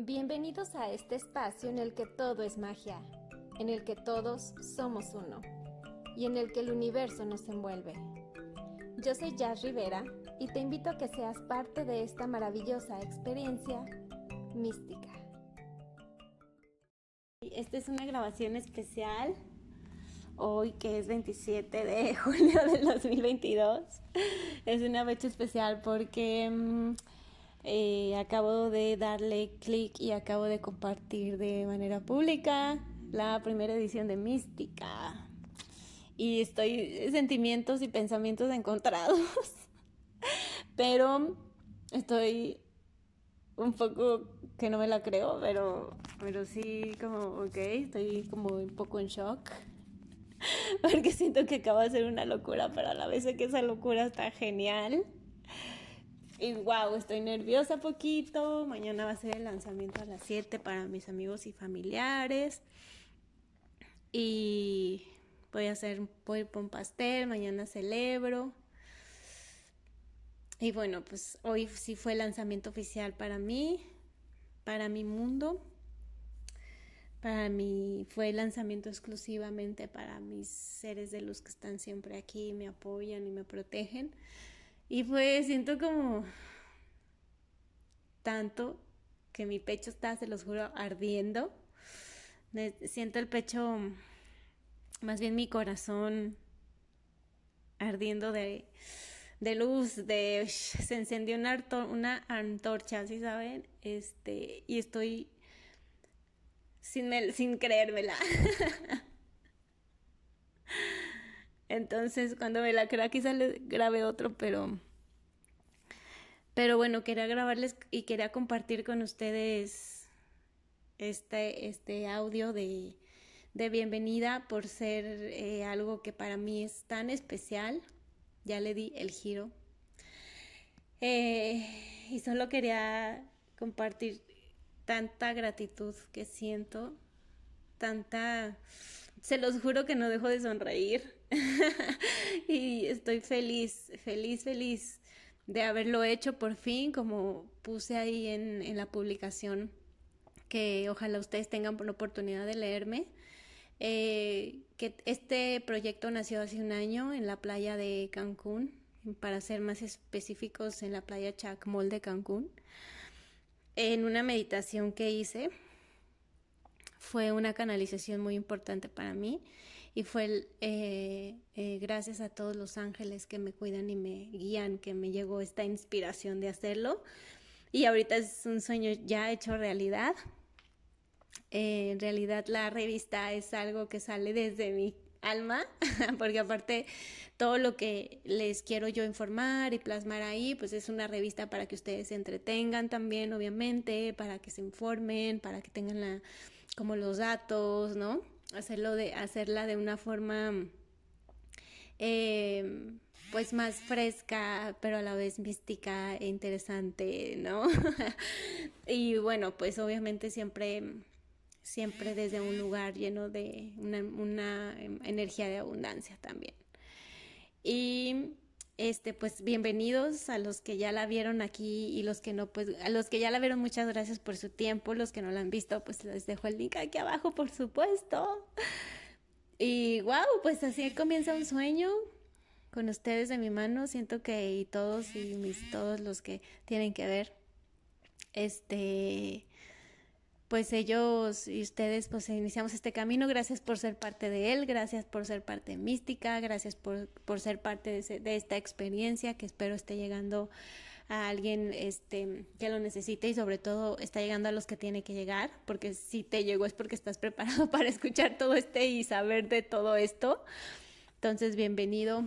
Bienvenidos a este espacio en el que todo es magia, en el que todos somos uno y en el que el universo nos envuelve. Yo soy Jazz Rivera y te invito a que seas parte de esta maravillosa experiencia mística. Esta es una grabación especial hoy que es 27 de julio del 2022. Es una fecha especial porque... Mm, eh, acabo de darle clic y acabo de compartir de manera pública la primera edición de Mística. Y estoy sentimientos y pensamientos encontrados. pero estoy un poco que no me la creo, pero, pero sí como, ok, estoy como un poco en shock. Porque siento que acaba de ser una locura, pero a la vez sé que esa locura está genial. Y wow, estoy nerviosa poquito. Mañana va a ser el lanzamiento a las 7 para mis amigos y familiares. Y voy a hacer voy por un pastel, mañana celebro. Y bueno, pues hoy sí fue el lanzamiento oficial para mí, para mi mundo. Para mí fue el lanzamiento exclusivamente para mis seres de luz que están siempre aquí, me apoyan y me protegen. Y fue, siento como tanto que mi pecho está, se los juro, ardiendo. Siento el pecho, más bien mi corazón ardiendo de, de luz, de se encendió una, una antorcha, ¿sí saben? Este, y estoy sin, sin creérmela. Entonces, cuando me la crea, quizás le grabe otro, pero. Pero bueno, quería grabarles y quería compartir con ustedes este, este audio de, de bienvenida por ser eh, algo que para mí es tan especial. Ya le di el giro. Eh, y solo quería compartir tanta gratitud que siento, tanta se los juro que no dejo de sonreír. y estoy feliz, feliz, feliz de haberlo hecho por fin, como puse ahí en, la publicación, que ojalá ustedes tengan la oportunidad de leerme. Eh, que este proyecto nació hace un año en la playa de Cancún, para ser más específicos en la playa Chacmol de Cancún, en una meditación que hice fue una canalización muy importante para mí y fue eh, eh, gracias a todos los ángeles que me cuidan y me guían que me llegó esta inspiración de hacerlo y ahorita es un sueño ya hecho realidad. Eh, en realidad la revista es algo que sale desde mi alma, porque aparte todo lo que les quiero yo informar y plasmar ahí, pues es una revista para que ustedes se entretengan también, obviamente, para que se informen, para que tengan la como los datos, ¿no? Hacerlo de, hacerla de una forma eh, pues más fresca, pero a la vez mística e interesante, ¿no? y bueno, pues obviamente siempre, siempre desde un lugar lleno de una, una energía de abundancia también. Y este, pues bienvenidos a los que ya la vieron aquí y los que no, pues a los que ya la vieron, muchas gracias por su tiempo. Los que no la han visto, pues les dejo el link aquí abajo, por supuesto. Y wow, pues así comienza un sueño con ustedes de mi mano. Siento que y todos y mis todos los que tienen que ver, este pues ellos y ustedes pues iniciamos este camino. Gracias por ser parte de él, gracias por ser parte mística, gracias por, por ser parte de, de, esta experiencia que espero esté llegando a alguien este, que lo necesite y sobre todo está llegando a los que tiene que llegar, porque si te llegó es porque estás preparado para escuchar todo este y saber de todo esto. Entonces, bienvenido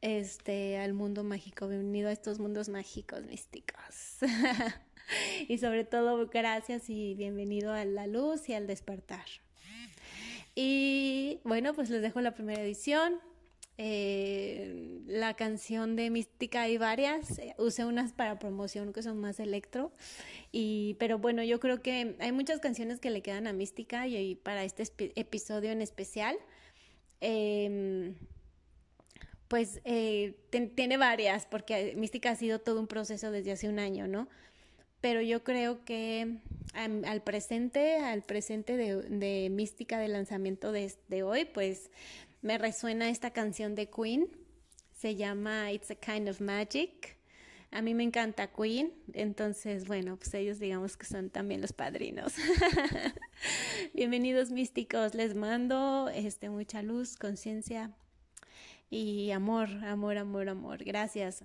este al mundo mágico, bienvenido a estos mundos mágicos místicos. y sobre todo gracias y bienvenido a la luz y al despertar. Y bueno, pues les dejo la primera edición. Eh, la canción de Mística hay varias, eh, usé unas para promoción que son más electro, y, pero bueno, yo creo que hay muchas canciones que le quedan a Mística y, para este episodio en especial. Em, pues eh, tiene varias, porque Mística ha sido todo un proceso desde hace un año, ¿no? Pero yo creo que al presente, al presente de, mística de lanzamiento de, de, hoy, pues me resuena esta canción de Queen, se llama It's a Kind of Magic. A mí me encanta Queen, entonces, bueno, pues ellos digamos que son también los padrinos. Bienvenidos místicos, les mando este, mucha luz, conciencia y amor, amor, amor, amor. Gracias.